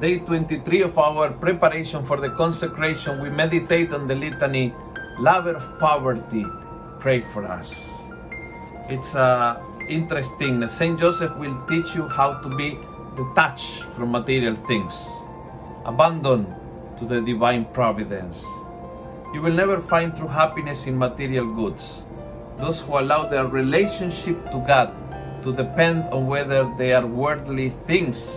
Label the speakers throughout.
Speaker 1: day 23 of our preparation for the consecration, we meditate on the litany, Lover of Poverty, pray for us. It's uh, interesting. Saint Joseph will teach you how to be detached from material things, abandoned to the divine providence. You will never find true happiness in material goods. Those who allow their relationship to God to depend on whether they are worldly things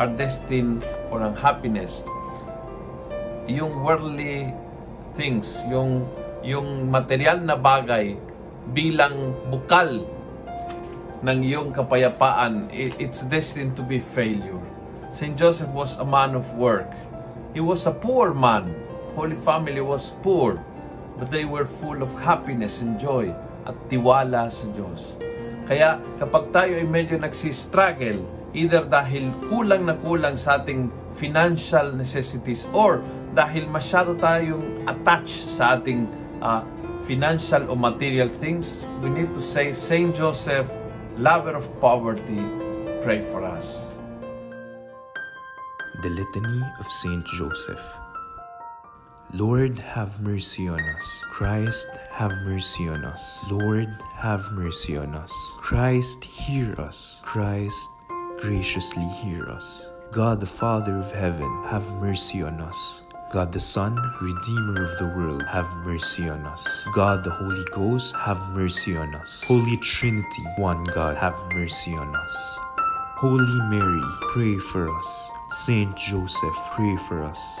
Speaker 1: are destined for unhappiness. Yung worldly things, yung yung material na bagay bilang bukal ng iyong kapayapaan, it's destined to be failure. St. Joseph was a man of work. He was a poor man. Holy Family was poor, but they were full of happiness and joy at tiwala sa Diyos. Kaya kapag tayo ay medyo nagsistruggle, either dahil kulang na kulang sa ating financial necessities or dahil masyado tayong attached sa ating uh, financial or material things, we need to say, Saint Joseph, lover of poverty, pray for us.
Speaker 2: The Litany of Saint Joseph. Lord, have mercy on us. Christ, have mercy on us. Lord, have mercy on us. Christ, hear us. Christ, graciously hear us. God the Father of heaven, have mercy on us. God the Son, Redeemer of the world, have mercy on us. God the Holy Ghost, have mercy on us. Holy Trinity, one God, have mercy on us. Holy Mary, pray for us. Saint Joseph, pray for us.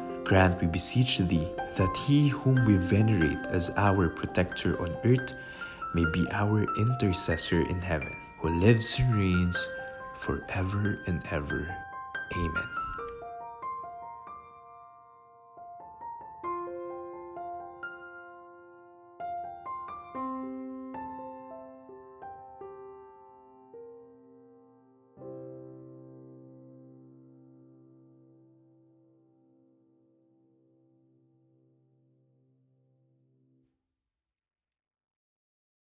Speaker 2: grant, we beseech thee, that he whom we venerate as our protector on earth may be our intercessor in heaven, who lives and reigns forever and ever. Amen.